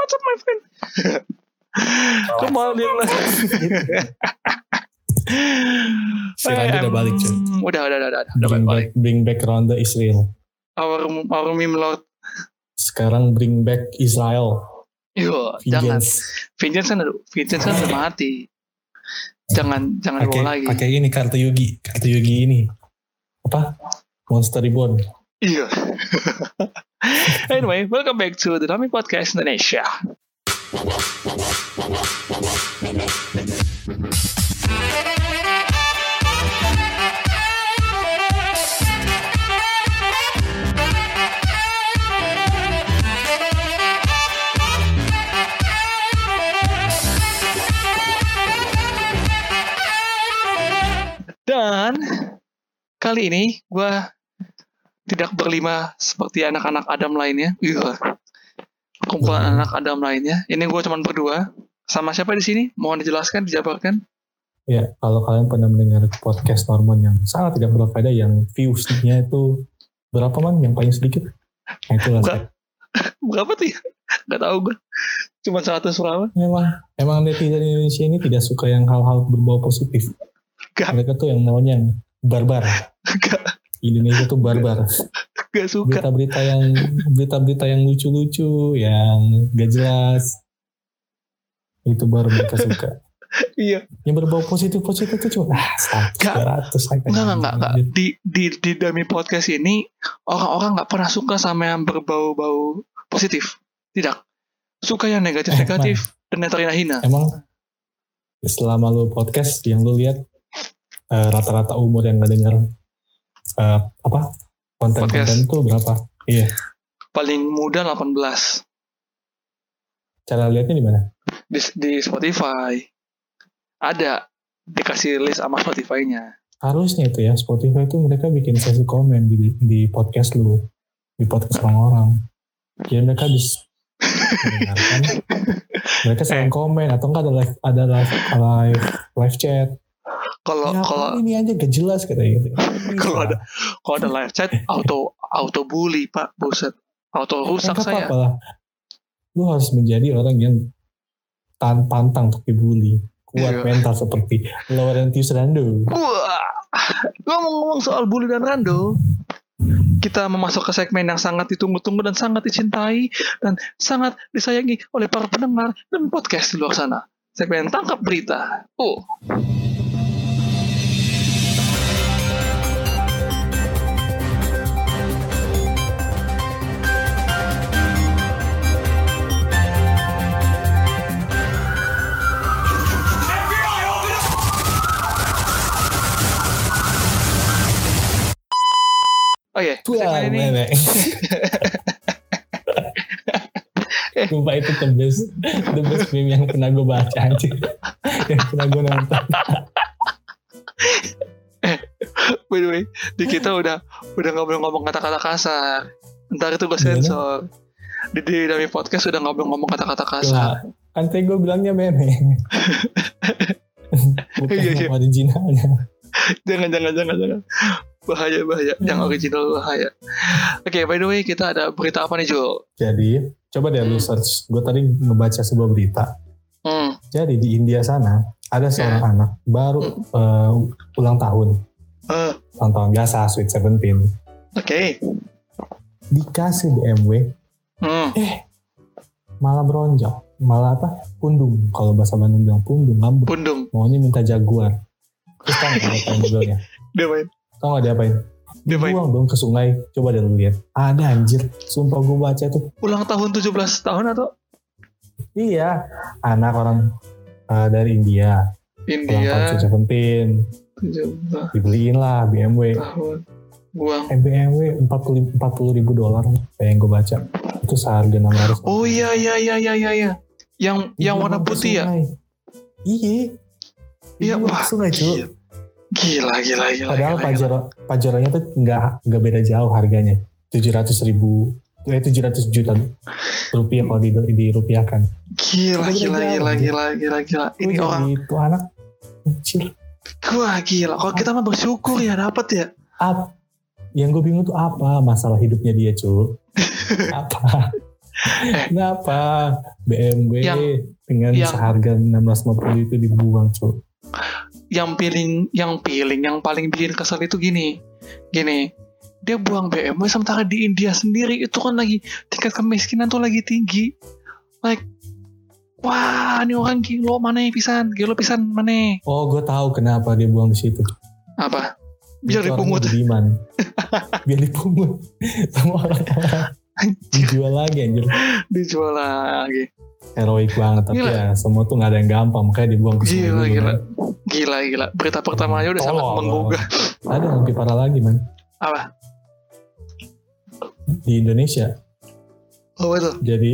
what's up my friend? Kembali lagi. Si Randy udah balik cuy. Udah, udah, udah, udah, udah Bring balik. back, bring back Ronda Israel. Our, our meme lord. Sekarang bring back Israel. Yo, jangan. Vengeance. Vengeance kan, Vengeance kan udah mati. Jangan, jangan dibawa lagi. pakai ini kartu Yugi, kartu Yugi ini. Apa? Monster Reborn. Iya. anyway, welcome back to the Dami Podcast Indonesia. Dan kali ini gue tidak berlima seperti anak-anak Adam lainnya. Iya. Kumpulan Hmm. anak Adam lainnya. Ini gue cuma berdua. Sama siapa di sini? Mohon dijelaskan, dijabarkan. Ya, kalau kalian pernah mendengar podcast Norman yang sangat tidak berfaedah yang views-nya itu berapa man yang paling sedikit? Nah, Enggak. saya. Berapa tuh ya? Gak tau gue. Cuma 100 berapa? Memang, emang netizen Indonesia ini tidak suka yang hal-hal berbau positif. Gak. Mereka tuh yang namanya yang barbar. Gak, Indonesia tuh barbar. gak suka. Berita-berita yang berita-berita yang lucu-lucu, yang gak jelas. Itu baru mereka suka. Iya. Yang berbau positif-positif itu cuma ah, Gak. 100, 200. Enggak, enggak, enggak. Di, di, di Dami Podcast ini, orang-orang gak pernah suka sama yang berbau-bau positif. Tidak. Suka yang negatif-negatif dan yang terhina-hina. Emang selama lu podcast yang lu lihat eh, rata-rata umur yang ngedenger eh, apa konten-konten itu berapa? Iya. Paling muda 18. Cara lihatnya di mana? Di, di Spotify. Ada. Dikasih list sama Spotify-nya. Harusnya itu ya Spotify itu mereka bikin sesi komen di di podcast lu, di podcast orang-orang. Jadi mereka bisa mendengarkan. Mereka sering komen atau enggak ada live ada live live live chat. Kalau Ya, kalau ini aja gak jelas kata gitu. kalau ada kalau ada live chat auto auto bully pak buset auto rusak Enggak saya lah. Lu harus menjadi orang yang tan pantang untuk dibully. Kuat Iya. mental seperti Laurentius Rando. ngomong-ngomong soal bully dan rando kita memasuk ke segmen yang sangat ditunggu-tunggu dan sangat dicintai dan sangat disayangi oleh para pendengar dan podcast di luar sana segmen tangkap berita oh oh iya segmen ini nenek. Sumpah itu the best, the best meme yang pernah gue baca aja. yang pernah gue nonton. by the way di kita udah udah nggak boleh ngomong kata-kata kasar ntar itu gue sensor di, di Dami podcast udah nggak boleh ngomong kata-kata kasar kan tadi gue bilangnya meme. Bukan Iya, iya. originalnya. jangan jangan jangan jangan bahaya bahaya yang Hmm. original bahaya oke by the way kita ada berita apa nih Jul Jadi, coba deh lu Hmm. search. Gue tadi ngebaca sebuah berita. hmm. Jadi di India sana, ada seorang anak baru eh, ulang tahun. Eh, Ulang tahun biasa, Sweet Seventeen. oke Dikasih BMW, hmm. malah beronjak. Malah apa? Pundung. Kalau bahasa Bandung bilang pundung, ngambek. pundung Maunya minta Jaguar. Terus tau gak ngapain mobilnya? dia main Tau gak diapain? dia main Buang dong ke sungai. Coba deh lu lihat. Ada anjir. Sumpah gue baca tuh. ulang tahun 17 tahun atau Iya. Anak orang eh, dari India. Ulang tahun India Sweet Seventeen. 17 Dibeliin lah BMW. tahun buang BMW 40 40 ribu dolar. Kayak yang gue baca. Itu seharga 600. oh iya iya iya iya iya iya. yang yang Dibuang warna putih ya. Iya. Iya, Dibuang wah, sungai cuy. Gila. Gila, gila, gila. Padahal gila, gila. Pajero, Pajeronya tuh nggak nggak beda jauh harganya. 700 ribu, eh 700 juta rupiah kalau di, dirupiahkan. Gila, Coba gila, gila, jauh. gila, gila, gila. Ini Lu orang, itu anak kecil. wah gila. Kalau kita mah bersyukur ya dapat ya. Apa? Yang gue bingung tuh apa masalah hidupnya dia cuy? apa? Kenapa BMW Yang- dengan yang- seharga 650 itu dibuang, Cuk? Yang piling yang piling yang paling bikin kesel itu gini. Gini dia buang BMW sementara di India sendiri. Itu kan lagi tingkat kemiskinan tuh lagi tinggi. Like wah ini orang gilo mana pisan gilo pisan mana Oh, gue tahu kenapa dia buang di situ. apa? Biar dipungut. budiman. Biar dipungut. Sama orang-orang. Dijual lagi anjir. dijual lagi Heroik banget. Tapi Gila. ya semua tuh gak ada yang gampang. Makanya dibuang ke sungai gila dulu, gila kan. gila gila berita pertama aja udah sangat Tolong. menggugah Ada yang lebih parah lagi, man. apa Di Indonesia. oh itu Jadi,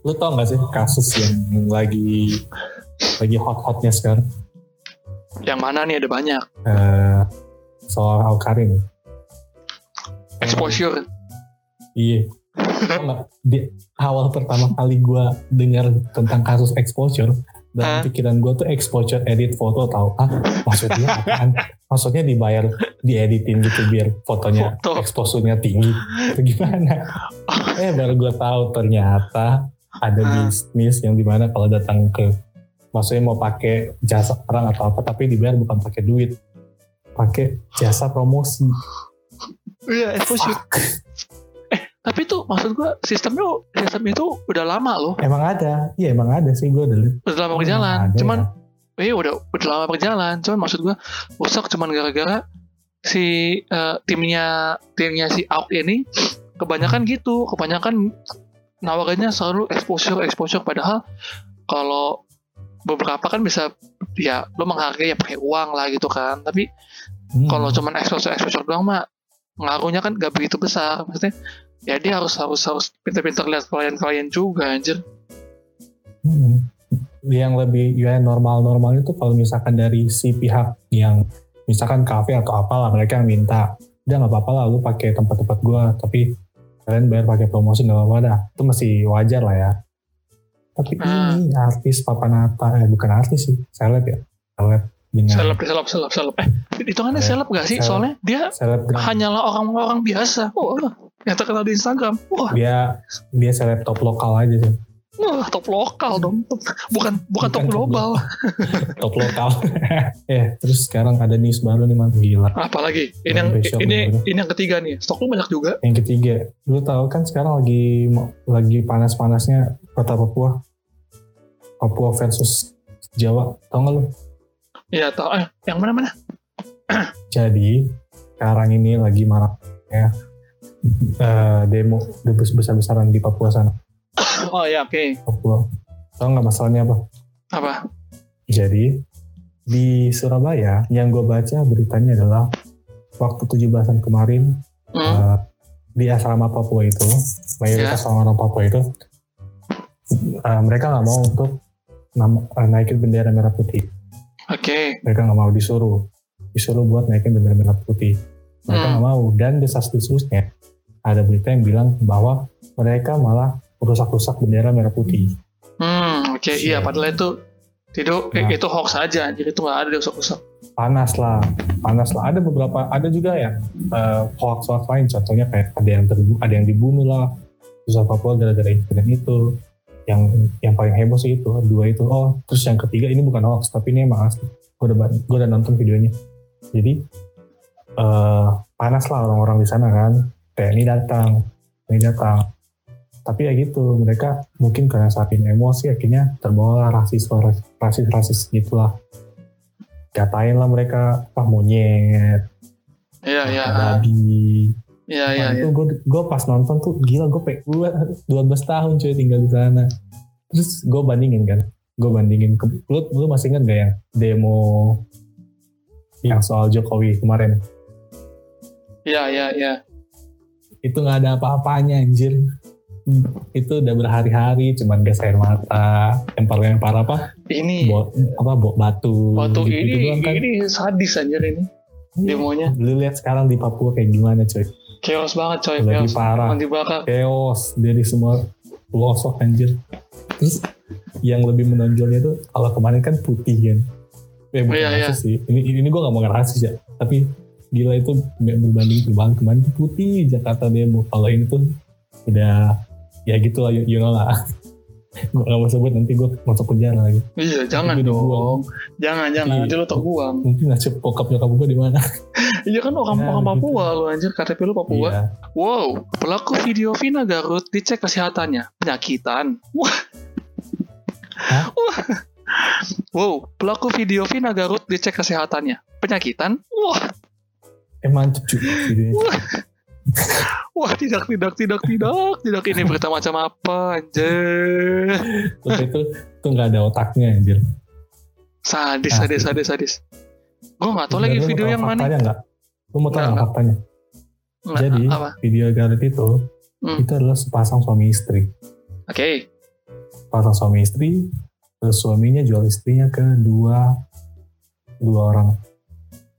lu tau gak sih kasus yang lagi lagi hot-hotnya sekarang? yang mana nih ada banyak Eh, soal Al-Karim. exposure Iya. Di awal pertama kali gue dengar tentang kasus exposure, dan pikiran gue tuh exposure edit foto tau ah maksudnya apaan? Maksudnya dibayar dieditin gitu biar fotonya Foto. exposure-nya tinggi atau gimana? eh baru gue tahu ternyata ada Hah? bisnis yang di mana kalau datang ke maksudnya mau pakai jasa orang atau apa tapi dibayar bukan pakai duit pakai jasa promosi iya exposure. Tapi tuh maksud gua sistemnya sistem itu udah lama loh. Emang ada. Iya emang ada sih gue udah liat. udah lama berjalan. ada cuman ya. iya udah udah lama berjalan. Cuman maksud gua rusak cuman gara-gara si eh, timnya timnya si Auk ini kebanyakan gitu. Kebanyakan nawarannya selalu exposure exposure. Padahal kalau beberapa kan bisa ya lo menghargai ya pakai uang lah gitu kan. Tapi Hmm. kalau cuman exposure exposure doang mah ngaruhnya kan gak begitu besar maksudnya ya dia harus harus harus pintar-pintar lihat klien-klien juga anjir Hmm. Yang lebih ya normal-normal itu kalau misalkan dari si pihak yang misalkan kafe atau apalah mereka yang minta, udah nggak apa-apa lah lu pakai tempat-tempat gua, tapi kalian bayar pakai promosi nggak apa-apa dah, itu masih wajar lah ya. Tapi Ah. ini artis papanata, eh bukan artis sih, seleb ya, seleb dengan seleb seleb seleb seleb. Eh hitungannya Ya, seleb gak sih? Seleb. soalnya dia selebgram. hanyalah orang-orang biasa. Wah yang terkenal di Instagram. Wah. Dia dia seleb top lokal aja sih, wah top lokal dong. Top- bukan bukan top Bukan top global. top lokal. ya, terus sekarang ada news baru nih man, gila. apalagi? Ini yang ini gitu. ini yang ketiga nih. Stok lu banyak juga. Yang ketiga, lu tahu kan sekarang lagi lagi panas-panasnya kota Papua. Papua versus Jawa, tau gak lu? Iya tau eh yang mana mana Jadi sekarang ini lagi marak ya eh, demo demo besar-besaran di Papua sana. oh ya oke Papua. Tau nggak masalahnya apa? apa Jadi di Surabaya yang gue baca beritanya adalah waktu 17-an kemarin hmm. eh, di asrama Papua itu mayoritas orang-orang Papua itu eh, mereka nggak mau untuk naikin bendera merah putih. Oke Mereka nggak mau disuruh disuruh buat naikin bendera merah putih. Mereka Hmm. nggak mau dan desas-desusnya ada berita yang bilang bahwa mereka malah rusak-rusak bendera merah putih. hmm oke iya Shit. padahal itu itu Nah. itu hoax aja anjir itu nggak ada rusak-rusak Panas lah, panas lah. Ada beberapa, ada juga yang eh, hoax-hoax lain. Contohnya kayak ada yang terbu- ada yang dibunuh lah. Susah Papua gara-gara insiden itu. Yang yang paling heboh sih itu dua itu. Oh, terus yang ketiga ini bukan hoax tapi ini emang asli. Gue udah gue udah nonton videonya. Jadi eh panas lah orang-orang di sana kan. TNI datang, TNI datang. Tapi ya gitu, mereka mungkin karena saat ini emosi akhirnya terbawa lah rasis rasis rasis gitulah. Katain lah mereka apa monyet, iya iya babi. Iya iya Nah, iya itu gue gue pas nonton tuh gila gue pe gue 12 tahun cuy tinggal di sana. Terus gue bandingin kan, gue bandingin ke, lu, lu masih ingat gak yang demo yang soal Jokowi kemarin? iya iya iya Itu nggak ada apa-apanya anjir. Itu udah berhari-hari cuman gas air mata, lempar-lempar apa, ini bo, apa bo, batu, waktu gitu, ini doang kan. ini sadis anjir ini Iya. demonya Lu lihat sekarang di Papua kayak gimana cuy? Chaos banget coy Lebih chaos parah. Mandi bakar chaos dari semua pelosok anjir. Terus yang lebih menonjolnya tuh kalau kemarin kan putih kan. Eh, bukan Iya, iya. rasis sih. Ini ini gue gak mau ngerasis ya. Tapi gila itu berbanding terbang kemarin putih Jakarta demo. Kalau ini tuh udah ya gitu lah you, you know lah gue gak mau sebut nanti gue masuk penjara lagi Iya, jangan Tapi dong. Jangan, jangan. Iya. Nanti lo terbuang. mungkin nasib bokap nyokap gue di mana Iya kan orang Ya, orang gitu. Papua lo anjir KTP lo Papua. iya Wow, pelaku video Vina Garut dicek kesehatannya. Penyakitan. Wah. Hah? Wah. Wow, pelaku video Vina Garut dicek kesehatannya. Penyakitan. Wah. emang cucu videonya Wah, tidak, tidak, tidak, tidak. Tidak ini berita macam apa, anjir. Terus itu tuh nggak ada otaknya anjir Sadis, Nah, sadis, sadis, sadis. Gue gak tau lagi video tahu yang mana. faktanya nggak lu mau tahu Nggak, nggak nggak. faktanya Nggak, jadi apa? video Garut itu Hmm. itu adalah sepasang suami istri Oke. pasang suami istri terus suaminya jual istrinya ke dua dua orang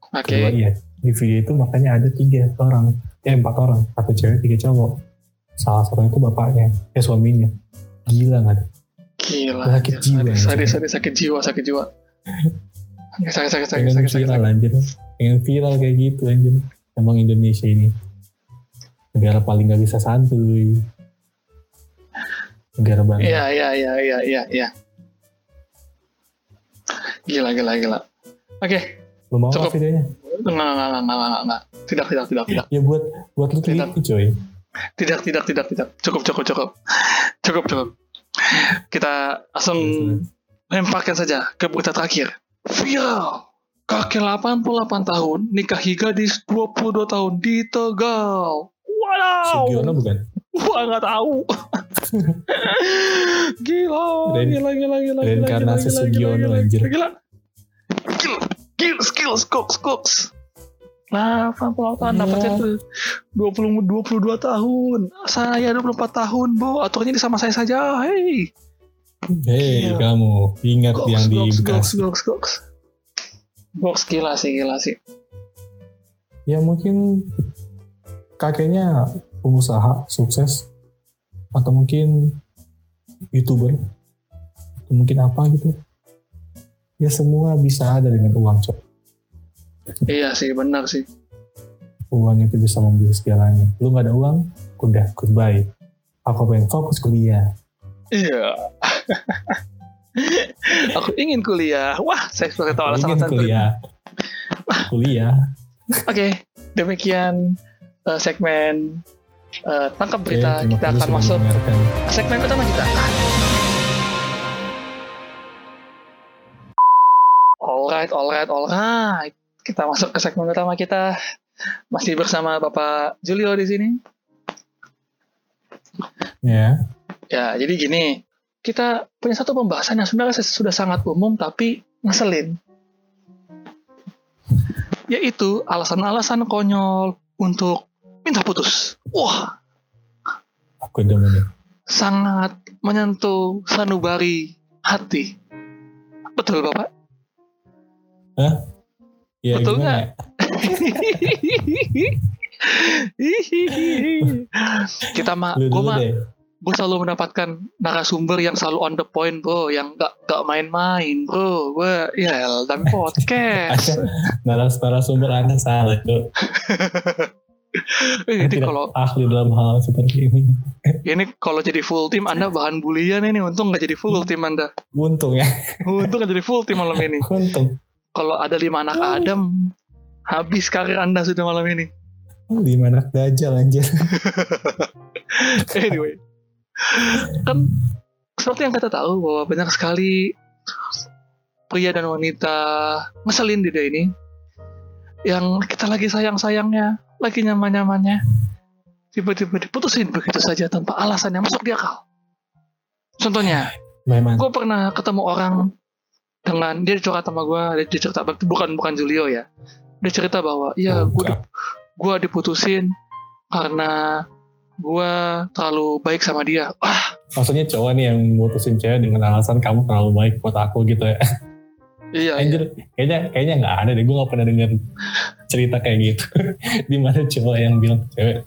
Oke. kedua iya di video itu makanya ada tiga orang eh empat orang satu cewek tiga cowok. Salah satu itu bapaknya eh suaminya. Gila nggak Gila. Sakit anjir. jiwa, Sadis, sadis, sakit jiwa, sakit jiwa. Sakit, sakit, sakit, pengen sakit, sakit, viral anjir. Pengen viral kayak gitu anjir. Emang Indonesia ini negara paling nggak bisa santuy. Negara banget. Iya, iya, iya, iya, iya, iya. Gila, gila, gila. Oke, lu mau videonya enggak, enggak, enggak, enggak, enggak. Tidak, tidak, tidak, tidak. ya buat buat lu Tidak. coy Tidak, tidak, tidak, tidak. Cukup, cukup, cukup. Cukup, cukup. Kita langsung lemparkan saja ke berita terakhir. Viral. Kakek 88 tahun, nikah gadis 22 tahun di Tegal. Wow. Sugiono bukan Wah, nggak tahu. gila, gila, gila, gila, gila, gila, gila, gila, anjir. Gila, gila, gila, skills, koks, koks. Nah, tahun dapat Iya. tuh 20 22 tahun. Saya 24 tahun, Bo. Aturannya di sama saya saja. Hei. hei kamu ingat Goks, yang di goks, goks, Bekasi goks, goks. Goks gila sih, gila sih. ya mungkin kakeknya pengusaha sukses atau mungkin youtuber atau mungkin apa gitu ya semua bisa ada dengan uang cok Iya sih, benar sih. uang itu bisa membeli segalanya lu nggak ada uang udah goodbye aku pengen fokus kuliah Iya. Aku ingin kuliah. Wah, saya sebagai tahu alasan ingin kuliah kuliah Oke, demikian eh, segmen eh, tangkap berita. terima kita akan sudah masuk segmen utama kita. Alright, alright, alright. Kita masuk ke segmen utama kita. Masih bersama Bapak Julio di sini. ya Ya, jadi gini. Kita punya satu pembahasan yang sebenarnya sudah sangat umum tapi ngeselin. Yaitu alasan-alasan konyol untuk minta putus. Wah, aku demen sangat menyentuh sanubari hati. Betul, Bapak? Ya Betul nggak? Kita mah, gue mah, gue selalu mendapatkan narasumber yang selalu on the point, bro, yang gak gak main-main, bro. Gue, ya, dan podcast. naras narasumber anda salah Eh, Ini tidak kalau ahli dalam hal seperti ini ini kalau jadi full tim Anda bahan bulian ini untung nggak jadi full tim Anda. untung ya Untung nggak jadi full tim malam ini. untung Kalau ada lima anak Adam, habis karir Anda sudah malam ini. lima anak dajal anjir. Anyway. Kan seperti yang kita tahu bahwa banyak sekali pria dan wanita ngeselin di dunia ini yang kita lagi sayang-sayangnya lagi nyaman-nyamannya tiba-tiba diputusin begitu saja tanpa alasan yang masuk di akal. Contohnya gue pernah ketemu orang dengan dia curhat sama gue dia cerita bukan bukan Julio ya. Dia cerita bahwa iya gue gue diputusin karena gue terlalu baik sama dia. Wah. Maksudnya cowok nih yang mutusin cewek dengan alasan kamu terlalu baik buat aku gitu ya. Iya, iya. anjir kayaknya kayaknya nggak ada deh gue nggak pernah dengar cerita kayak gitu. Di mana cowok yang bilang cewek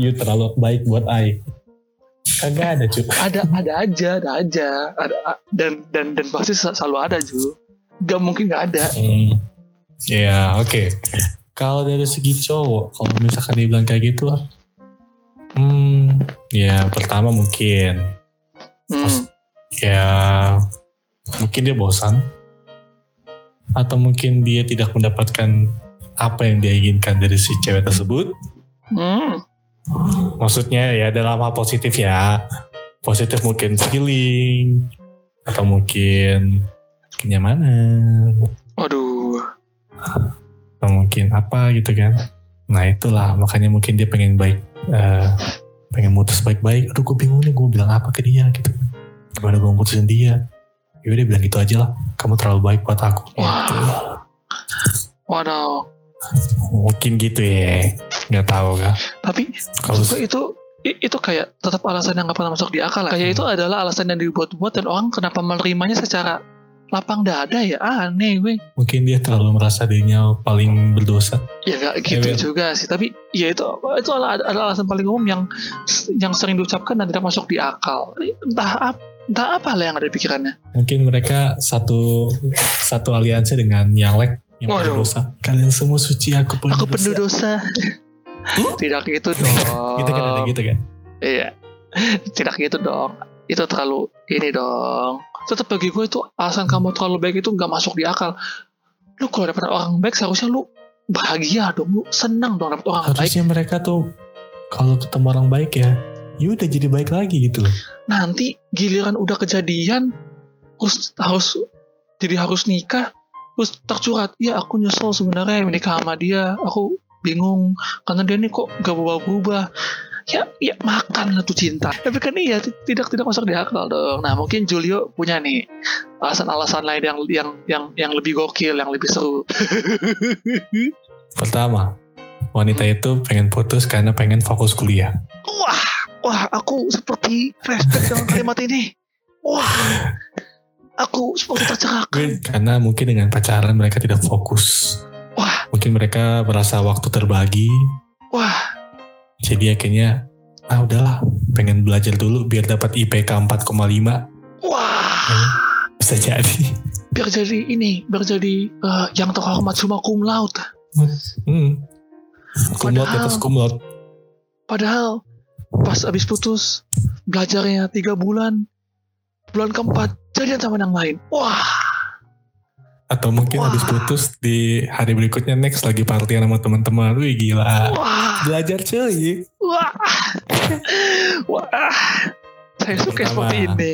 you terlalu baik buat I kagak ada cuy ada ada aja ada aja ada dan dan dan pasti selalu ada Ju gak mungkin gak ada Hmm. Ya oke. Kalau dari segi cowok, kalau misalkan dibilang kayak gitu, Hmm, ya pertama mungkin Hmm. ya mungkin dia bosan atau mungkin dia tidak mendapatkan apa yang dia inginkan dari si cewek tersebut. Hmm. Maksudnya ya dalam hal positif ya. Positif mungkin feeling atau mungkin kenyamanan Waduh. atau mungkin apa gitu kan. Nah itulah makanya mungkin dia pengen baik eh, pengen mutus baik-baik. Aduh gue bingung nih gue bilang apa ke dia gitu. Gimana gue mutusin dia? Ya udah bilang gitu aja lah. Kamu terlalu baik buat aku. Wah. Gitu. Waduh. Mungkin gitu ya. Nggak tahu kan. Tapi Kalau itu itu kayak tetap alasan yang gak pernah masuk di akal. Kayak itu adalah alasan yang dibuat-buat dan orang kenapa menerimanya secara lapang dada ya aneh gue. mungkin dia terlalu merasa dirinya paling berdosa. Ya gak gitu Iya, juga sih. Tapi ya itu itu adalah, adalah alasan paling umum yang yang sering diucapkan dan tidak masuk di akal. Entah apa entah apa lah yang ada di pikirannya. Mungkin mereka satu satu aliansi dengan Nyalek yang Waduh. Kalian semua suci, aku penuh Aku penuh dosa. dosa. tidak gitu dong. Gitu kan ada gitu kan. Iya. Tidak gitu dong. Itu terlalu ini dong. Tetap bagi gue itu alasan kamu terlalu baik itu nggak masuk di akal. Lu kalau dapet orang baik seharusnya lu bahagia dong. Lu senang dong dapet orang baik. Harusnya mereka tuh kalau ketemu orang baik ya, ya udah jadi baik lagi gitu loh. Nanti giliran udah kejadian terus harus jadi harus nikah terus tercurhat ya aku nyesel sebenarnya menikah sama dia. Aku bingung karena dia nih kok gak berubah-ubah ya ya makan lah tuh cinta. Tapi kan iya tidak tidak masuk di akal dong. Nah mungkin Julio punya nih alasan-alasan lain yang yang yang yang lebih gokil yang lebih seru. Pertama, wanita itu pengen putus karena pengen fokus kuliah. wah wah aku seperti flashback dengan kalimat ini. Wah aku seperti tercerahkan Karena mungkin dengan pacaran mereka tidak fokus. wah Mungkin mereka merasa waktu terbagi, wah jadi akhirnya ah udahlah pengen belajar dulu biar dapat IPK 4,5 wah bisa jadi. biar jadi ini biar jadi eh, yang terhormat summa cum laude Hmm. Di Padahal- atas kumlot. padahal pas abis putus belajarnya tiga bulan bulan keempat jadian sama yang lain wah Atau mungkin Wah. habis putus di hari berikutnya next lagi partian sama teman-teman. Wih gila. wah Belajar cuy. wah wah saya suka Pertama. seperti ini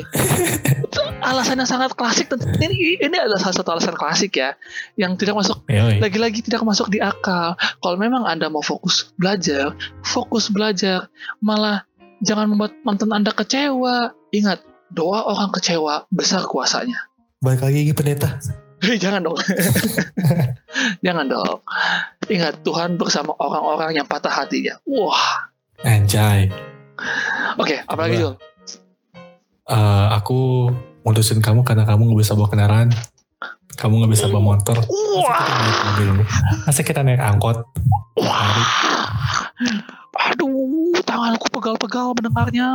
alasan yang sangat klasik ini, ini adalah salah satu alasan klasik ya yang tidak masuk Yoi. lagi-lagi tidak masuk di akal. Kalau memang Anda mau fokus belajar, fokus belajar, malah jangan membuat mantan Anda kecewa. Ingat, doa orang kecewa besar kuasanya. Balik lagi ke pendeta. Jangan dong. jangan dong. Ingat, Tuhan bersama orang-orang yang patah hatinya. Wah. Anjay. Oke, apalagi Dua. Jul? Eh, aku mutusin kamu karena kamu gak bisa bawa kendaraan. Kamu gak bisa bawa motor. Wah. Masa kita naik angkot? Wah. Aduh, tanganku pegal-pegal mendengarnya.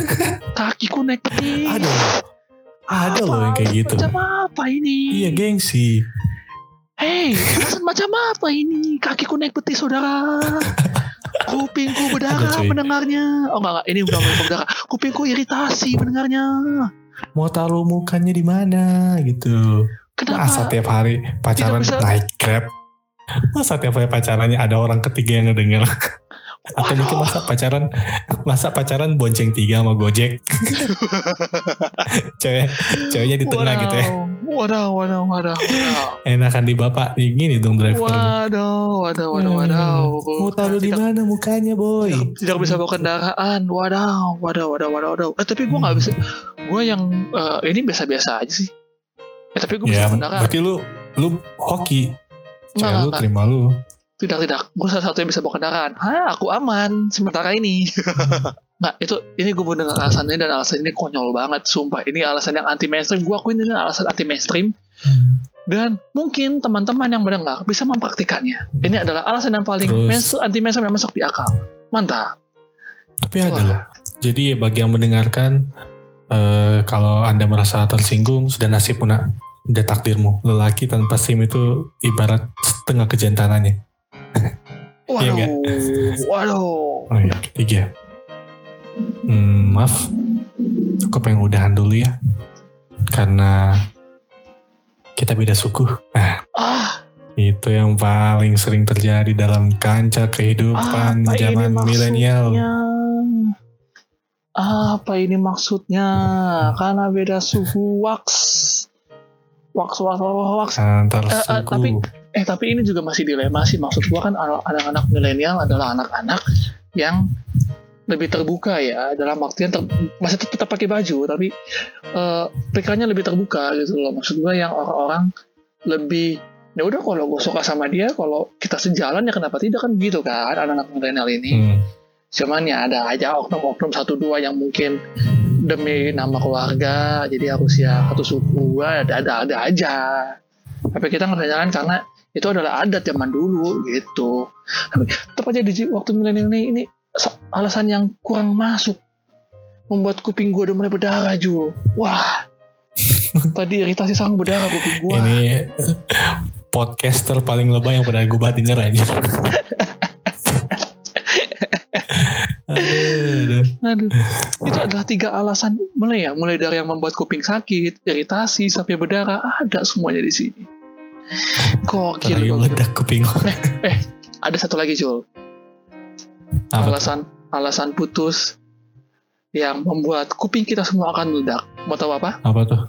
Kakiku naik petis. Ada. Ada loh yang kayak gitu. Macam apa ini? Iya gengsi. Hei, alasan macam apa ini? Kakiku naik petis, saudara. Kupingku berdarah mendengarnya. Oh enggak, enggak. Ini bukan kuping berdarah. Kupingku iritasi mendengarnya. Mau taruh mukanya di mana gitu. Kenapa? Masa tiap hari pacaran naik grab. Masa tiap hari pacarannya ada orang ketiga yang ngedenger. Atau Waduh. mungkin masa pacaran masa pacaran bonceng tiga sama gojek. Cewek, ceweknya di tengah gitu ya. Waduh, waduh, waduh, waduh. Enakan di bapak, nih gini dong driver. Waduh, waduh, waduh, waduh. Mau taruh di mana mukanya boy? tidak, tidak bisa bawa kendaraan wadaw wadaw wadaw wadaw wadaw eh, tapi gue nggak bisa gue yang eh, ini biasa-biasa aja sih eh, tapi gue Ya, bisa kendaraan berarti lu lu hoki. Cewek lu terima lu. Tidak tidak. Gue salah satu yang bisa bawa kendaraan. Hah, aku aman. Sementara ini. Nggak itu ini gue mendengar alasannya dan alasan ini konyol banget sumpah. Ini alasan yang anti mainstream gue akuin ini alasan anti mainstream dan mungkin teman-teman yang mendengar bisa mempraktikannya. Ini adalah alasan yang paling Terus- mainstream, anti mainstream yang masuk di akal. Mantap. Tapi ada loh. Jadi bagi yang mendengarkan, eh, kalau anda merasa tersinggung, sudah nasib punya udah takdirmu. Lelaki tanpa SIM itu ibarat setengah kejantanannya. Iya waduh nggak? waduh Oh iya, ketiga. Hmm, maaf. Aku pengen udahan dulu ya. Karena kita beda suku. Nah, Ah, itu yang paling sering terjadi dalam kancah kehidupan ini zaman milenial. Apa ini maksudnya? Karena beda suhu wax. Wax, wax, wax, wax. Antar Eh, eh, suku. tapi- Eh tapi ini juga masih dilema sih. Maksud gua kan anak- anak-anak milenial adalah anak-anak yang lebih terbuka ya. Dalam artian ter- masih tetap, tetap pakai baju tapi eh, pikirannya lebih terbuka gitu loh. Maksud gua yang orang-orang lebih ya udah kalau gue suka sama dia kalau kita sejalan ya kenapa tidak? Kan gitu kan anak-anak milenial ini. Hmm. cuman ya ada aja oknum-oknum satu dua yang mungkin demi nama keluarga jadi harus ya satu suku ada ada ada aja. Tapi kita nggak jalan karena itu adalah adat zaman dulu gitu. Tapi aja di waktu milenial ini ini alasan yang kurang masuk. Membuat kuping gue udah mulai berdarah Ju. Wah. Tadi iritasi sang berdarah kuping gue Ini podcaster paling lebay yang pernah gue bahas denger aja. Aduh, itu adalah tiga alasan mulai ya, mulai dari yang membuat kuping sakit, iritasi sampai berdarah ada semuanya di sini. Gokil. Lagi gokil. meledak kuping. Ada satu lagi Jul, Apa? tuh? alasan alasan putus yang membuat kuping kita semua akan meledak. Mau tahu apa? Apa tuh?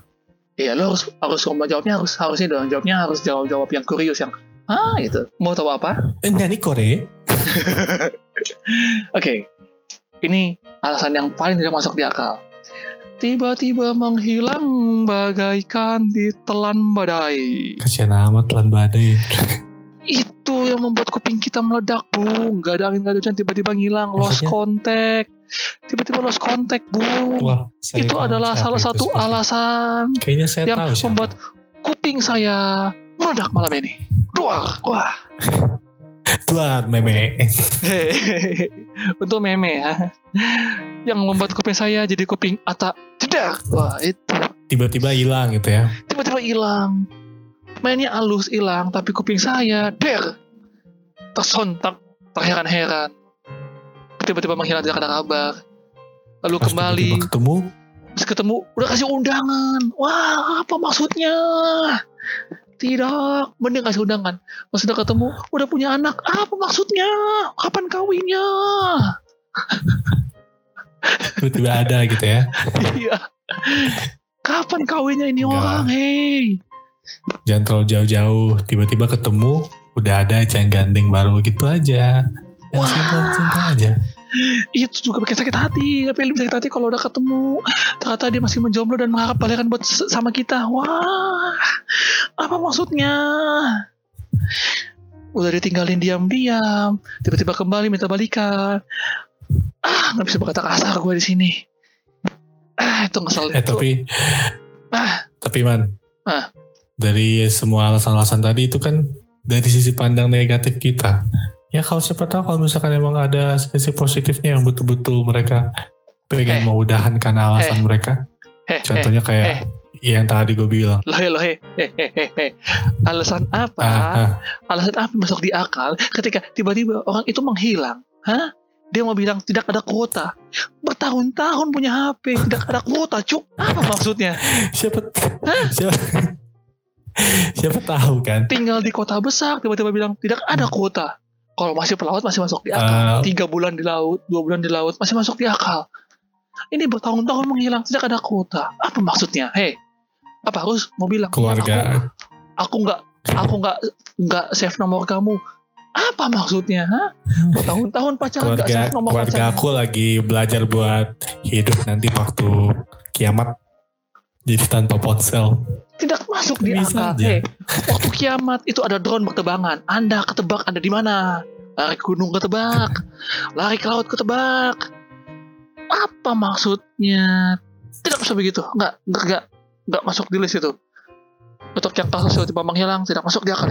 Iya, lo harus harus ngomong jawabnya harus harusnya dong jawabnya harus jawab jawab yang kurios yang ah gitu. Mau tahu apa? Eh, Nani Korea? Oke, ini alasan yang paling tidak masuk di akal. Tiba-tiba menghilang bagaikan ditelan badai. Kasihan amat telan badai. Itu yang membuat kuping kita meledak, Bu. Nggak ada angin, nggak ada hujan, tiba-tiba ngilang. Lost Maksudnya? contact. Tiba-tiba lost contact, Bu. Wah, itu adalah salah itu satu alasan Kayaknya saya yang tahu siapa. membuat kuping saya meledak malam ini. Duar, wah. Tuan meme. Untuk meme ya. Yang membuat kuping saya jadi kuping ata tidak. Wah itu. Tiba-tiba hilang gitu ya. Tiba-tiba hilang. Mainnya halus hilang, tapi kuping saya der. Tersontak, terheran-heran. Tiba-tiba menghilang tidak ada kabar. Lalu Pas kembali, tiba-tiba ketemu, terus ketemu, udah kasih undangan. Wah, apa maksudnya? Tidak, mending kasih undangan. Pas udah ketemu, udah punya anak. Apa maksudnya? Kapan kawinnya? tiba-tiba ada gitu ya. Iya. Kapan kawinnya ini Enggak. orang? Hei. Jangan terlalu jauh-jauh. Tiba-tiba ketemu, udah ada yang gandeng baru gitu aja. Yang Wah. simpel-simpel aja. Itu juga bikin sakit hati. Tapi lebih sakit hati kalau udah ketemu. Ternyata dia masih menjomblo dan mengharap balikan buat sama kita. Wah. Apa maksudnya? Udah ditinggalin diam-diam. Tiba-tiba kembali minta balikan. Ah, nggak bisa berkata kasar gue di sini. Ah, itu ngeselin. Eh tapi, Ah. tapi man, Ah. dari semua alasan-alasan tadi itu kan dari sisi pandang negatif kita. Ya kalau siapa tahu kalau misalkan emang ada sisi positifnya yang betul-betul mereka Eh. pengen mau udahan karena alasan mereka. Heh, heh. Contohnya kayak eh. yang tadi gue bilang. Loh, loh, he, he, he, he, he. Alasan apa? Ah, ah, alasan apa masuk di akal ketika tiba-tiba orang itu menghilang? Hah? Dia mau bilang tidak ada kuota. Bertahun-tahun punya HP, tidak ada kuota, cuk. Apa maksudnya? siapa, siapa, siapa tahu kan? Tinggal di kota besar, tiba-tiba bilang tidak ada kuota. Kalau masih pelaut masih masuk di akal. Ah, Tiga bulan di laut, dua bulan di laut masih masuk di akal. Ini bertahun-tahun menghilang, tidak ada kuota. Apa maksudnya? Hei, apa harus mau bilang? Keluarga aku nggak, aku nggak, nggak save nomor kamu. Apa maksudnya? Hah? Bertahun-tahun pacaran nggak keluarga save nomor keluarga pacarnya. aku lagi belajar buat hidup nanti waktu kiamat jadi tanpa ponsel tidak masuk di Bisa akal. aja. Hei, waktu kiamat itu ada drone bertebangan. Anda ketebak Anda di mana? Lari ke gunung ketebak, lari ke laut ketebak. Apa maksudnya? Tidak bisa begitu. Enggak, enggak, enggak, enggak masuk di list itu. Untuk yang kasus tiba-tiba menghilang tidak masuk di akal.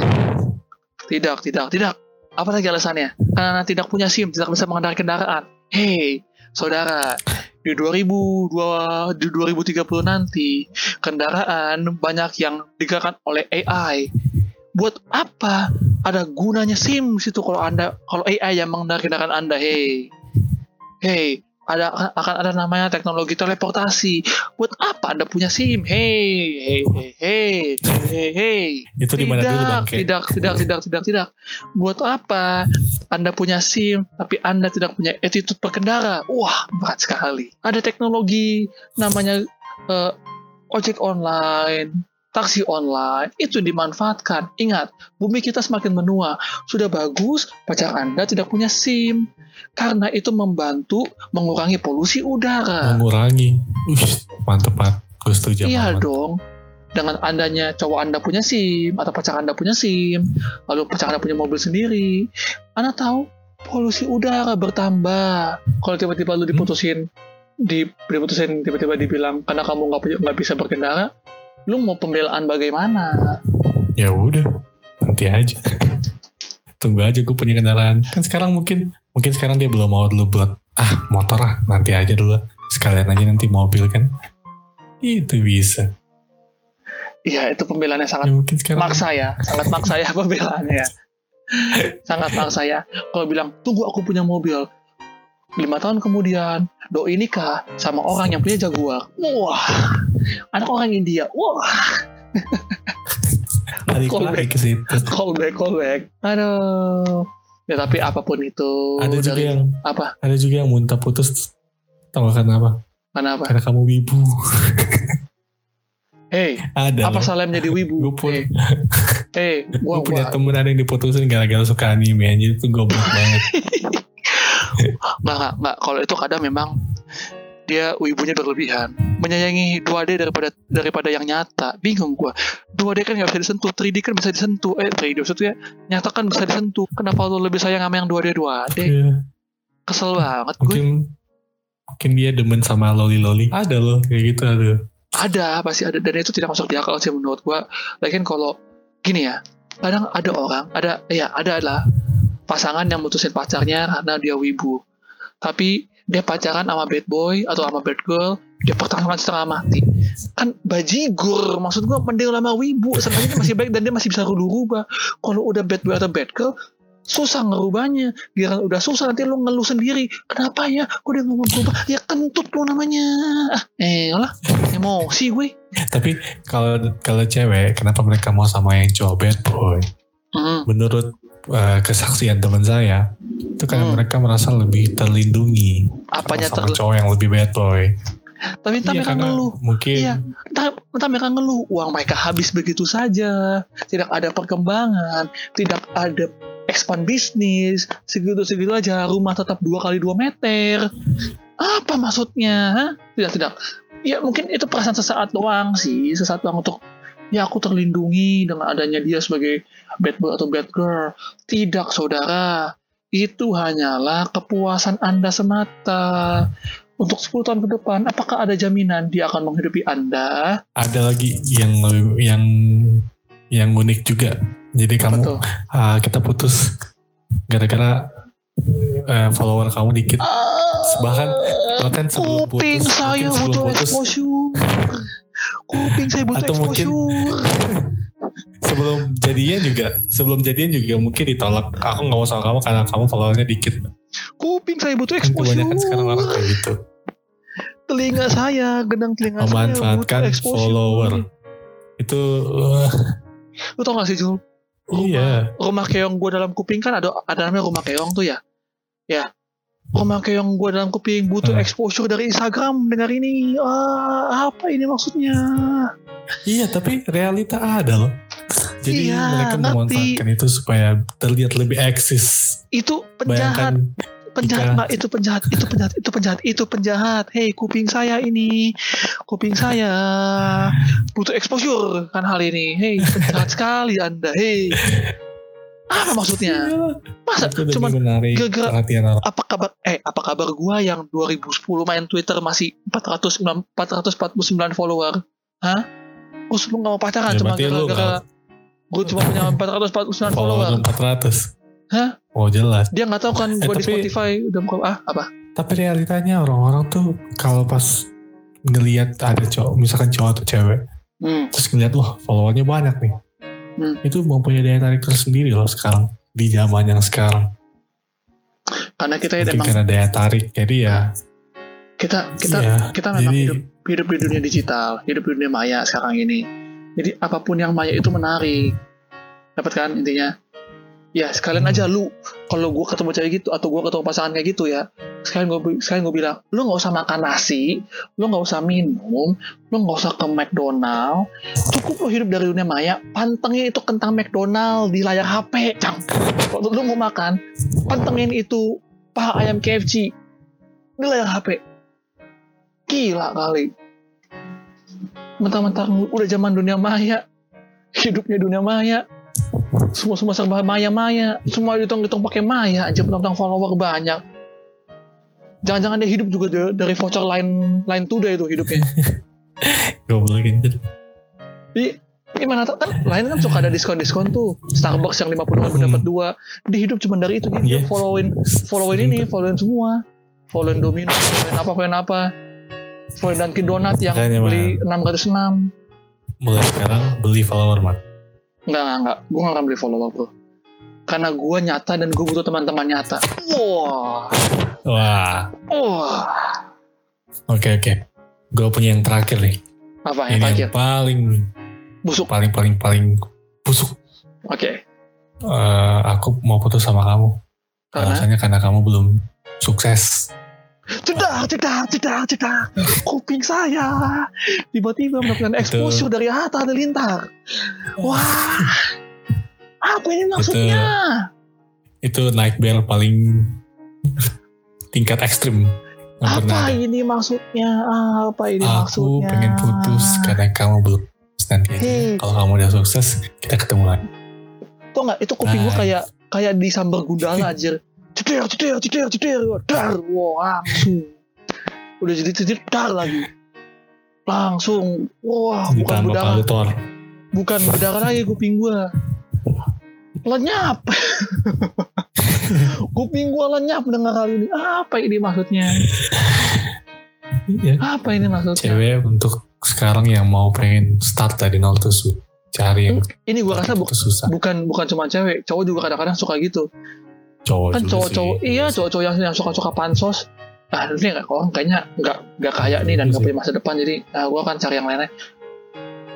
Tidak, tidak, tidak. Apa lagi alasannya? Karena tidak punya SIM, tidak bisa mengendarai kendaraan. Hei, saudara, di 2002, di 2030 nanti kendaraan banyak yang digerakkan oleh AI. Buat apa? Ada gunanya SIM situ kalau Anda kalau AI yang mengendarai kendaraan Anda. Hey. Hey, ada akan ada namanya teknologi teleportasi. Buat apa Anda punya SIM? Hei, hei, hei, hei, hei, hei. Itu di mana dulu bang? Tidak, tidak, tidak, tidak, tidak. Buat apa Anda punya SIM tapi Anda tidak punya attitude berkendara? Wah, berat sekali. Ada teknologi namanya uh, ojek online, taksi online itu dimanfaatkan. Ingat, bumi kita semakin menua. Sudah bagus pacar Anda tidak punya SIM. Karena itu membantu mengurangi polusi udara. Mengurangi. Ush, mantep banget. Gue setuju. Iya amat. dong. Dengan andanya cowok Anda punya SIM atau pacar Anda punya SIM, lalu pacar Anda punya mobil sendiri, Anda tahu polusi udara bertambah. Kalau tiba-tiba lu diputusin, di, diputusin tiba-tiba dibilang karena kamu nggak nggak bisa berkendara, lu mau pembelaan bagaimana? Ya udah, nanti aja. Tunggu aja gue punya kendaraan. Kan sekarang mungkin mungkin sekarang dia belum mau dulu buat ah motor lah nanti aja dulu. Sekalian aja nanti mobil kan. Itu bisa. Iya itu pembelaannya sangat ya, sekarang... maksa ya, sangat maksa ya pembelaannya. sangat maksa ya. Kalau bilang tunggu aku punya mobil, lima tahun kemudian doi nikah sama orang yang punya jaguar. Wah, anak orang India. Wah. Balik lagi ke situ. Callback, callback. Aduh. Ya tapi apa pun itu. Ada juga yang apa? Ada juga yang muntah putus. Tahu karena apa? Karena apa? Karena kamu wibu. Hei, ada apa salah menjadi wibu? Gue pun, hey, hey, gue punya temen ada yang diputusin gara-gara suka anime anjir itu goblok banget. nggak nggak kalau itu kadang memang dia wibunya berlebihan. Menyayangi 2D daripada daripada yang nyata. Bingung gua. 2D kan nggak bisa disentuh. 3D kan bisa disentuh. Eh 3D maksudnya nyata kan bisa disentuh. Kenapa lu lebih sayang sama yang 2D 2D yeah. kesel banget mungkin gue. mungkin dia demen sama loli loli ada loh kayak gitu ada. Ada pasti ada. Dan itu tidak masuk di akal sih menurut gua. Lagian kalau gini ya. Kadang ada orang ada ya ada lah pasangan yang mutusin pacarnya karena dia wibu. Tapi dia pacaran sama bad boy atau sama bad girl dia pertarungan setengah mati. Kan bajigur maksud gua mending lama wibu sebenarnya masih baik dan dia masih bisa rubah kalau udah bad boy atau bad girl susah ngerubahnya. Biar udah susah nanti lo ngeluh sendiri. Kenapa ya? Kok dia ngomong berubah? Ya kentut lo namanya. Eh lah. Emosi gue. Tapi kalau kalau cewek kenapa mereka mau sama yang cowok bad boy? Hmm. menurut uh, kesaksian teman saya itu karena hmm. mereka merasa lebih terlindungi apanya sama ter... cowok yang lebih bad boy. Tapi entah iya, mereka ngeluh. mungkin iya, entah, entah mereka ngeluh. Uang mereka habis begitu saja. Tidak ada perkembangan. Tidak ada expand bisnis. Segitu-segitu aja. Rumah tetap dua kali dua meter. Apa maksudnya Hah? tidak tidak. Ya mungkin itu perasaan sesaat doang sih. Sesaat doang untuk ya aku terlindungi dengan adanya dia sebagai bad boy atau bad girl. Tidak, saudara. Itu hanyalah kepuasan Anda semata. Untuk 10 tahun ke depan, apakah ada jaminan dia akan menghidupi Anda? Ada lagi yang yang yang unik juga. Jadi Apa kamu uh, kita putus gara-gara uh, follower kamu dikit. Uh, Bahkan bahkan sebelum putus, saya butuh exposure kuping saya butuh atau mungkin sebelum jadian juga sebelum jadian juga mungkin ditolak. Aku nggak mau sama kamu karena kamu followernya dikit. Kuping saya butuh exposure. kebanyakan sekarang orang kayak gitu. Telinga saya gedang telinga memanfaatkan saya follower. Itu uh, lu tau gak sih Jul? Rumah, iya. rumah keong gue dalam kuping kan ada ada namanya rumah keong tuh ya? Ya. Pemakai yang gue dalam kuping butuh hmm. exposure dari Instagram dengar ini. Ah, apa ini maksudnya? Iya, tapi realita ada loh. Jadi iya, mereka memanfaatkan itu supaya terlihat lebih eksis. Itu penjahat. Bayangkan penjahat mbak itu penjahat itu penjahat itu penjahat itu penjahat. Hei kuping saya ini. Kuping saya. Butuh exposure kan hal ini. Hei penjahat sekali anda. Hei. Apa maksudnya? Masa cuma gara-gara apa kabar? Eh apa kabar gua yang 2010 main Twitter masih 409 449 follower? Hah? Terus lu gak mau pacaran ya, cuma gara-gara gue cuma punya 449 follower. 400. Hah? Oh jelas. Dia nggak tahu kan gue eh, di Spotify udah buka ah apa? Tapi realitanya orang-orang tuh kalau pas ngelihat ada cowok, misalkan cowok atau cewek, hmm. terus ngeliat wah followernya banyak nih hmm. itu mempunyai daya tarik tersendiri loh sekarang di zaman yang sekarang karena kita ya Mungkin emang karena daya tarik jadi ya kita kita Iya, kita memang jadi- hidup hidup di dunia digital hidup di dunia maya sekarang ini jadi apa pun yang maya itu menarik. Dapat kan intinya? Ya sekalian aja lu kalau gue ketemu cewek gitu atau gue ketemu pasangan kayak gitu ya sekalian gue sekalian gue bilang lu nggak usah makan nasi lu nggak usah minum lu nggak usah ke McDonald cukup lu hidup dari dunia maya pantengin itu kentang McDonald di layar HP cang. Kalau lu mau makan pantengin itu paha ayam KFC di layar HP gila kali mentang-mentang udah zaman dunia maya. Hidupnya dunia maya. Semua semua serba maya maya semua dihitung-hitung pakai maya aja mentang-mentang follower banyak. Jangan-jangan dia hidup juga da- dari voucher lain lain tuda itu hidupnya. Goblok gitu. Jadi gimana tuh kan lain kan suka ada diskon-diskon tuh. Starbucks yang 50 ribu dapat dua. Dia hidup cuma dari itu dia Iya. followin followin ini followin semua. Followin Domino followin apa followin apa followin Dunkin Donat yang Makanya, beli 606 Mulai sekarang beli follower man. Enggak, enggak, enggak. Gue gak akan beli follower bro. Karena gue nyata dan gue butuh teman-teman nyata. Wah, Wah, wah. oke oke. Gue punya yang terakhir nih. Apa yang Ini terakhir? yang paling Busuk. paling paling paling busuk. Oke. Eh, aku mau putus sama kamu. Karena Alasannya karena kamu belum sukses. Cedak, cedak, cedak, cedak. Kuping saya tiba-tiba mendapatkan Itu- exposure dari Hatta Halilintar. Wah, apa ini maksudnya? Itu nightmare paling tingkat ekstrim pernah Apa ada. ini maksudnya? Apa ini Aku maksudnya? pengen putus karena kamu belum nanti. Hei. Kalau kamu udah sukses, kita ketemu lagi. Tau nggak itu kuping gue Nah. kayak kayak disambar gundala aja. Ceder, ceder, ceder, ceder, dar, wah langsung. Udah jadi ceder, dar lagi. Langsung, wah bukan berdarah, bukan berdarah lagi kuping gue. Lenyap. kuping gue lenyap dengar hal ini. Apa ini maksudnya? Iya. Apa ini maksudnya? Cewek untuk sekarang yang mau pengen start dari nol tuh cari yang Ini gue rasa bu- susah. bukan bukan cuma cewek, cowok juga kadang-kadang suka gitu. Cowok kan cowok-cowok iya cowok-cowok yang, yang suka-suka pansos ah ini nggak orang kayaknya nggak nggak kaya nih dan nggak punya masa depan jadi ah, gue akan cari yang lainnya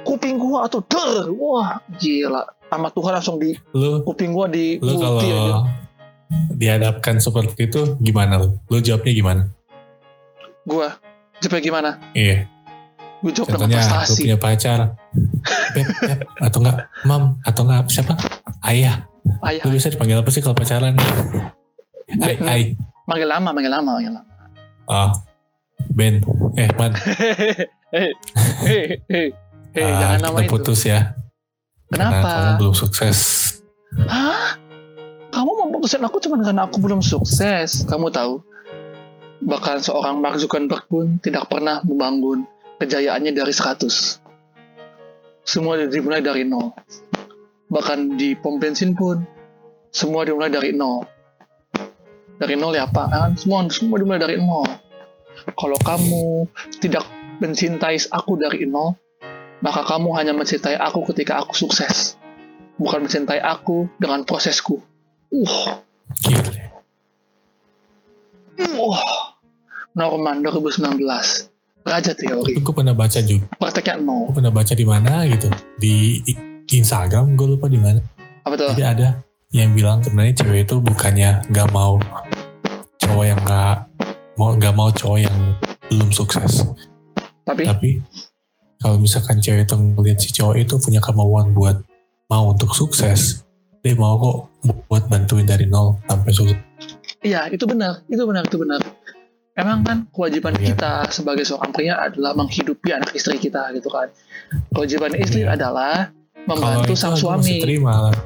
kuping gua atau der wah gila sama Tuhan langsung di Lu kuping gua di lu kalau aja dihadapkan seperti itu gimana lu? Lu jawabnya gimana? gua jawabnya gimana Iya. gue jawab dengan Contohnya lu prestasi punya pacar. Beb, beb, atau enggak mam atau enggak siapa? Ayah. Ayah Lu bisa dipanggil apa sih kalau pacaran? Ay, ay. manggil lama manggil lama manggil lama Ah. Ben. Eh, Man. hei hei hei hei ah, jangan nama itu putus ya. Karena kenapa kamu belum sukses. Hah? Kamu mau putusin aku cuma karena aku belum sukses. Kamu tahu? Bahkan seorang Mark Zuckerberg pun tidak pernah membangun kejayaannya dari 100. Semua dimulai dari nol. Bahkan di pom bensin pun semua dimulai dari nol. Dari nol ya Pak, kan? Semua semua dimulai dari nol. Kalau kamu tidak mencintai aku dari nol, maka kamu hanya mencintai aku ketika aku sukses bukan mencintai aku dengan prosesku. Uh, Gila. uh. Norman 2019. Raja teori. Gue pernah baca juga. Prakteknya nol. Gue pernah baca di mana gitu. Di Instagram gue lupa di mana. Apa tuh? Jadi ada yang bilang sebenarnya cewek itu bukannya nggak mau cowok yang nggak mau nggak mau cowok yang belum sukses. Tapi Tapi kalau misalkan cewek itu ngeliat si cowok itu punya kemauan buat mau untuk sukses, dia mau kok buat bantuin dari nol sampai sukses. iya itu benar, itu benar, itu benar. Emang kan kewajiban Iya. kita sebagai seorang pria adalah menghidupi anak istri kita gitu kan. Kewajiban istri Iya. adalah membantu sang masih suami. terima lah.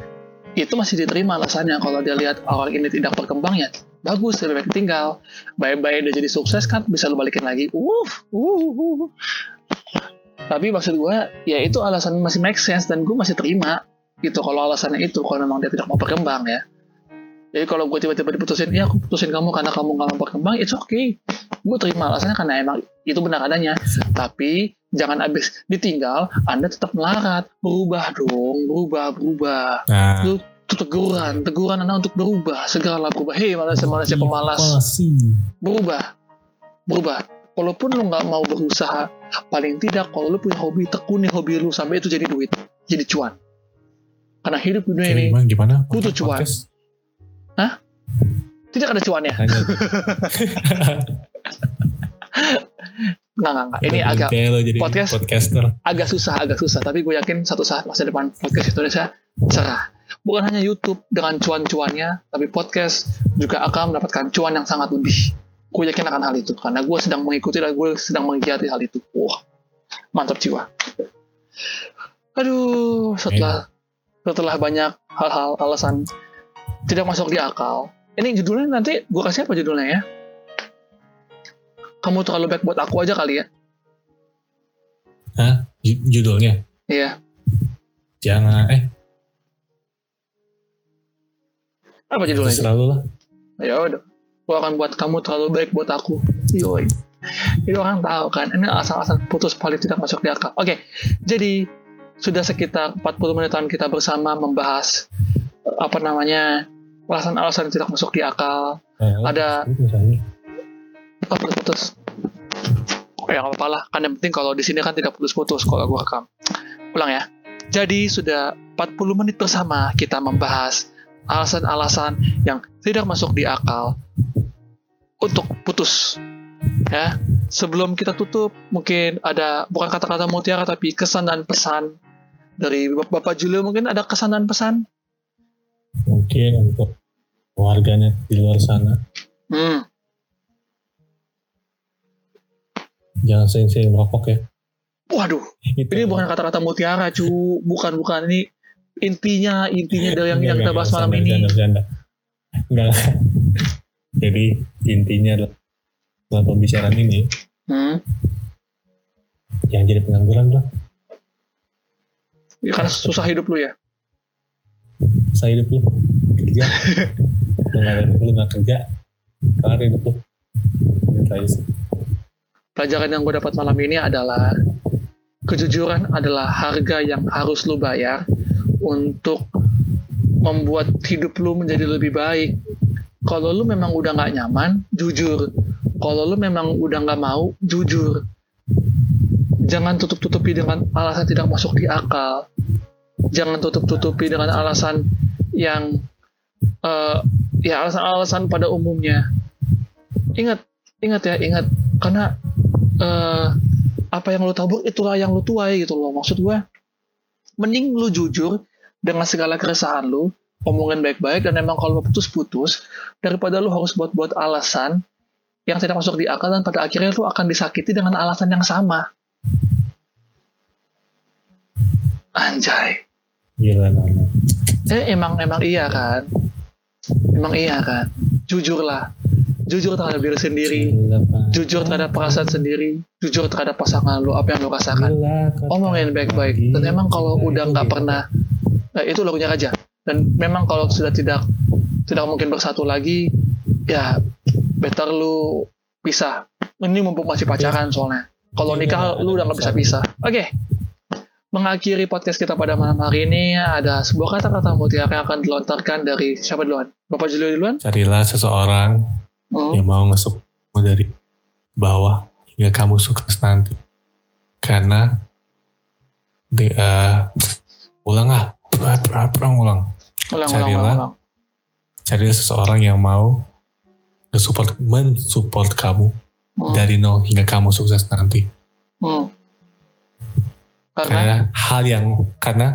Itu masih diterima alasannya kalau dia lihat orang ini tidak berkembang ya bagus lebih baik tinggal. Baik-baik dia jadi sukses kan bisa lu balikin lagi. Uh, uh, uh. Tapi maksud gue ya itu alasan masih make sense dan gue masih terima gitu kalau alasannya itu kalau memang dia tidak mau berkembang ya. Jadi kalau gue tiba-tiba diputusin, ya aku putusin kamu karena kamu nggak mau berkembang, it's okay. Gue terima alasannya karena emang itu benar adanya. Tapi jangan abis ditinggal, Anda tetap melarat, berubah dong, berubah, berubah. Nah, Lu itu teguran, teguran Anda untuk berubah, segeralah berubah. Hei manusia manusia pemalas, Apa sih? berubah, berubah. walaupun lu nggak mau berusaha paling tidak kalau lu punya hobi tekuni hobi lu sampai itu jadi duit jadi cuan karena hidup dunia ini gimana, gimana? butuh cuan. Podcast? Tidak ada cuannya. Nggak nggak nggak. Ini agak podcast. podcaster. agak susah agak susah. Tapi gue yakin satu saat masa depan podcast Indonesia cerah. Bukan hanya YouTube dengan cuan-cuannya tapi podcast juga akan mendapatkan cuan yang sangat lebih. Gue yakin akan hal itu karena gue sedang mengikuti dan gue sedang menggiati hal itu. Wah mantap jiwa. Aduh setelah setelah banyak hal-hal alasan tidak masuk di akal. Ini judulnya nanti gue kasih apa judulnya ya? Kamu terlalu baik buat aku aja kali ya. Hah? Ju- Judulnya? iya. Jangan, eh, apa judulnya? Terserah lu lah. ya udah. Gue akan buat kamu terlalu baik buat aku. Yoi. Itu orang tahu kan? Ini alasan-alasan putus paling tidak masuk di akal. Oke. Jadi sudah sekitar 40 menitan kita bersama membahas eh, apa namanya alasan-alasan yang tidak masuk di akal. Eh, ada putus aja. oh oh ya nggak apa-apa lah. Kan yang penting kalau di sini kan tidak putus-putus kalau gue rekam ulang ya. Jadi sudah 40 menit bersama kita membahas alasan-alasan yang tidak masuk di akal untuk putus. Ya sebelum kita tutup mungkin ada bukan kata-kata mutiara tapi kesan dan pesan dari Bap- Bapak Julio. Mungkin ada kesan dan pesan Mungkin untuk warganet di luar sana. hmm, Jangan sering-sering merokok ya. waduh Itu. ini bukan kata-kata mutiara cu bukan bukan ini intinya intinya dari yang, yang kita bahas malam ini Bercanda, bercanda. Enggak. Jadi intinya adalah dalam pembicaraan ini hmm, yang jadi pengangguran lah. ya karena susah hidup lu ya Saya hidup lu kerja. lu nggak lu nggak kerja. Kelar hidup lu. Gitu pelajaran yang gue dapat malam ini adalah kejujuran adalah harga yang harus lu bayar untuk membuat hidup lu menjadi lebih baik. Kalau lu memang udah nggak nyaman, jujur. Kalau lu memang udah nggak mau, jujur. Jangan tutup-tutupi dengan alasan tidak masuk di akal. Jangan tutup-tutupi dengan alasan yang eh, ya alasan-alasan pada umumnya. Ingat, ingat ya, ingat. Karena eh, apa yang lu tabur itulah yang lu tuai gitu loh maksud gue mending lu jujur dengan segala keresahan lu omongin baik-baik dan emang kalau putus-putus daripada lu harus buat-buat alasan yang tidak masuk di akal dan pada akhirnya lu akan disakiti dengan alasan yang sama. Anjay Gila nama. eh emang emang iya kan emang iya kan jujurlah jujur terhadap diri sendiri Gila, jujur terhadap perasaan sendiri, jujur terhadap pasangan lu, apa yang lu rasakan. Gila, Omongin baik-baik. Dan memang kalau udah nggak pernah, nah itu lagunya aja. Dan memang kalau sudah tidak tidak mungkin bersatu lagi, ya better lu pisah. Ini mumpung masih pacaran soalnya. Kalau Iya, nikah lu udah nggak bisa pisah. Oke. Mengakhiri podcast kita pada malam hari ini ada sebuah kata-kata mutiara yang akan dilontarkan dari siapa duluan? Bapak Julio duluan? Carilah seseorang Hmm. yang mau ngesuk dari bawah hingga kamu sukses nanti. Karena di, eh, ulang ah, berat, berat, ulang. Ulang, ulang, Carilah. ulang, ulang. Carilah seseorang yang mau nge-support, mensupport kamu Hmm. dari nol hingga kamu sukses nanti. Hmm. Karena Karena hal yang karena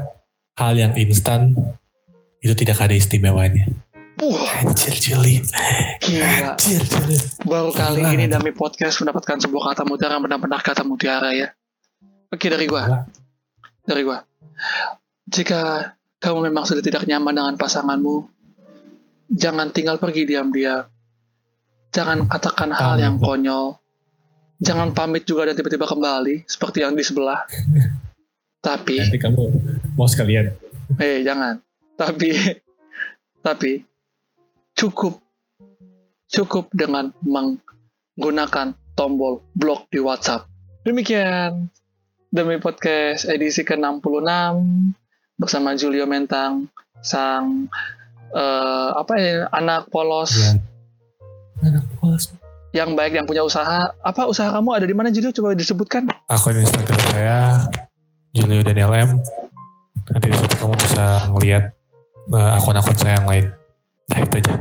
hal yang instan itu tidak ada istimewanya. Wah, Anjir Juli. gila. Anjir Juli. Baru kali Gila. ini Dami Podcast mendapatkan sebuah kata mutiara yang benar-benar kata mutiara ya. Oke dari gua. Dari gua. Jika kamu memang sudah tidak nyaman dengan pasanganmu, jangan tinggal pergi diam-diam. Jangan katakan hal yang konyol. Jangan pamit juga dan tiba-tiba kembali seperti yang di sebelah. Tapi Nanti kamu mau sekalian. Eh, jangan. Tapi, tapi cukup, cukup dengan menggunakan tombol blok di WhatsApp. Demikian demi podcast edisi ke-66 bersama Julio Mentang, sang eh, apa ya anak polos, Kalian. Anak polos. yang baik yang punya usaha. Apa usaha kamu ada di mana Julio? Coba disebutkan. Akun Instagram saya Julio Daniel M. Nanti di situ kamu bisa ngelihat eh, akun-akun saya yang lain. Nah itu aja.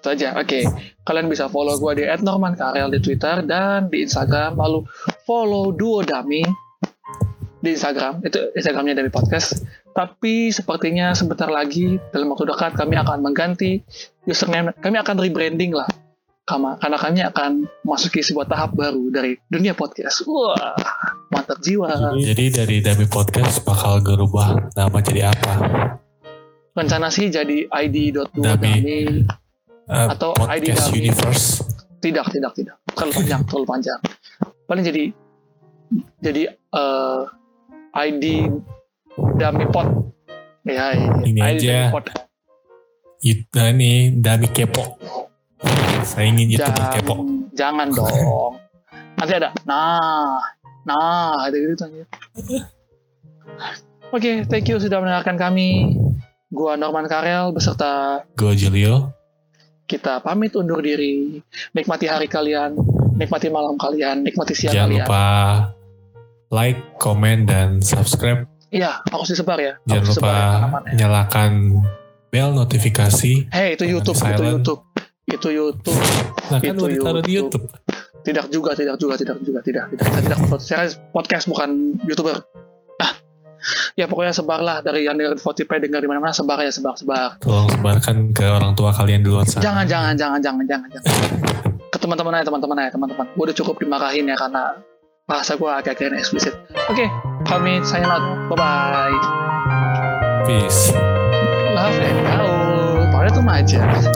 Itu aja. Oke. Kalian bisa follow gue di @normankarel di Twitter dan di Instagram. Lalu follow Duo Dami di Instagram. Itu Instagramnya Dami Podcast. Tapi sepertinya sebentar lagi dalam waktu dekat kami akan mengganti username. Kami akan rebranding lah. Kami akan memasuki sebuah tahap baru dari dunia podcast. Wah, mantap jiwa. Jadi dari Dami Podcast bakal berubah nama jadi apa? Rencana sih jadi id.duodami. Dami. Eh, Atau Podcast ID Dami. Universe. Tidak, tidak, tidak. Terlalu panjang, terlalu panjang. Paling jadi jadi eh ID Dami Pot. Ya, ya, Ini ID aja. Dami Pot. It- Nah ini Dami Kepo. Saya ingin YouTuber Jangan, Kepo. jangan dong. Nanti ada, nah, nah, ada gitu aja. Oke, thank you sudah mendengarkan kami. Gua Norman Karel beserta Gue Julio. kita pamit undur diri. Nikmati hari kalian, nikmati malam kalian, nikmati siang Jangan kalian. lupa like, komen, dan subscribe. Iya, harus disebar ya. Jangan lupa disebar ya, ke mana-mana. nyalakan bell notifikasi. Hei, itu Jangan YouTube, itu silent. YouTube. Itu YouTube. Nah kan Itu ditaruh di YouTube. YouTube. Tidak juga, tidak juga, tidak juga, tidak, tidak. Saya tidak saya podcast bukan YouTuber. Ah. Ya pokoknya sebarlah dari yang dengar Spotify dengar di mana-mana sebar ya sebar sebar. Tolong sebarkan ke orang tua kalian di luar sana. Jangan jangan jangan jangan jangan jangan. Ke teman-teman aja teman-teman aja teman-teman. Gue udah cukup dimarahin ya karena bahasa gue agak-agak eksplisit. Oke, kami sign out. Bye bye. Peace. Love and out. Pada tuh aja.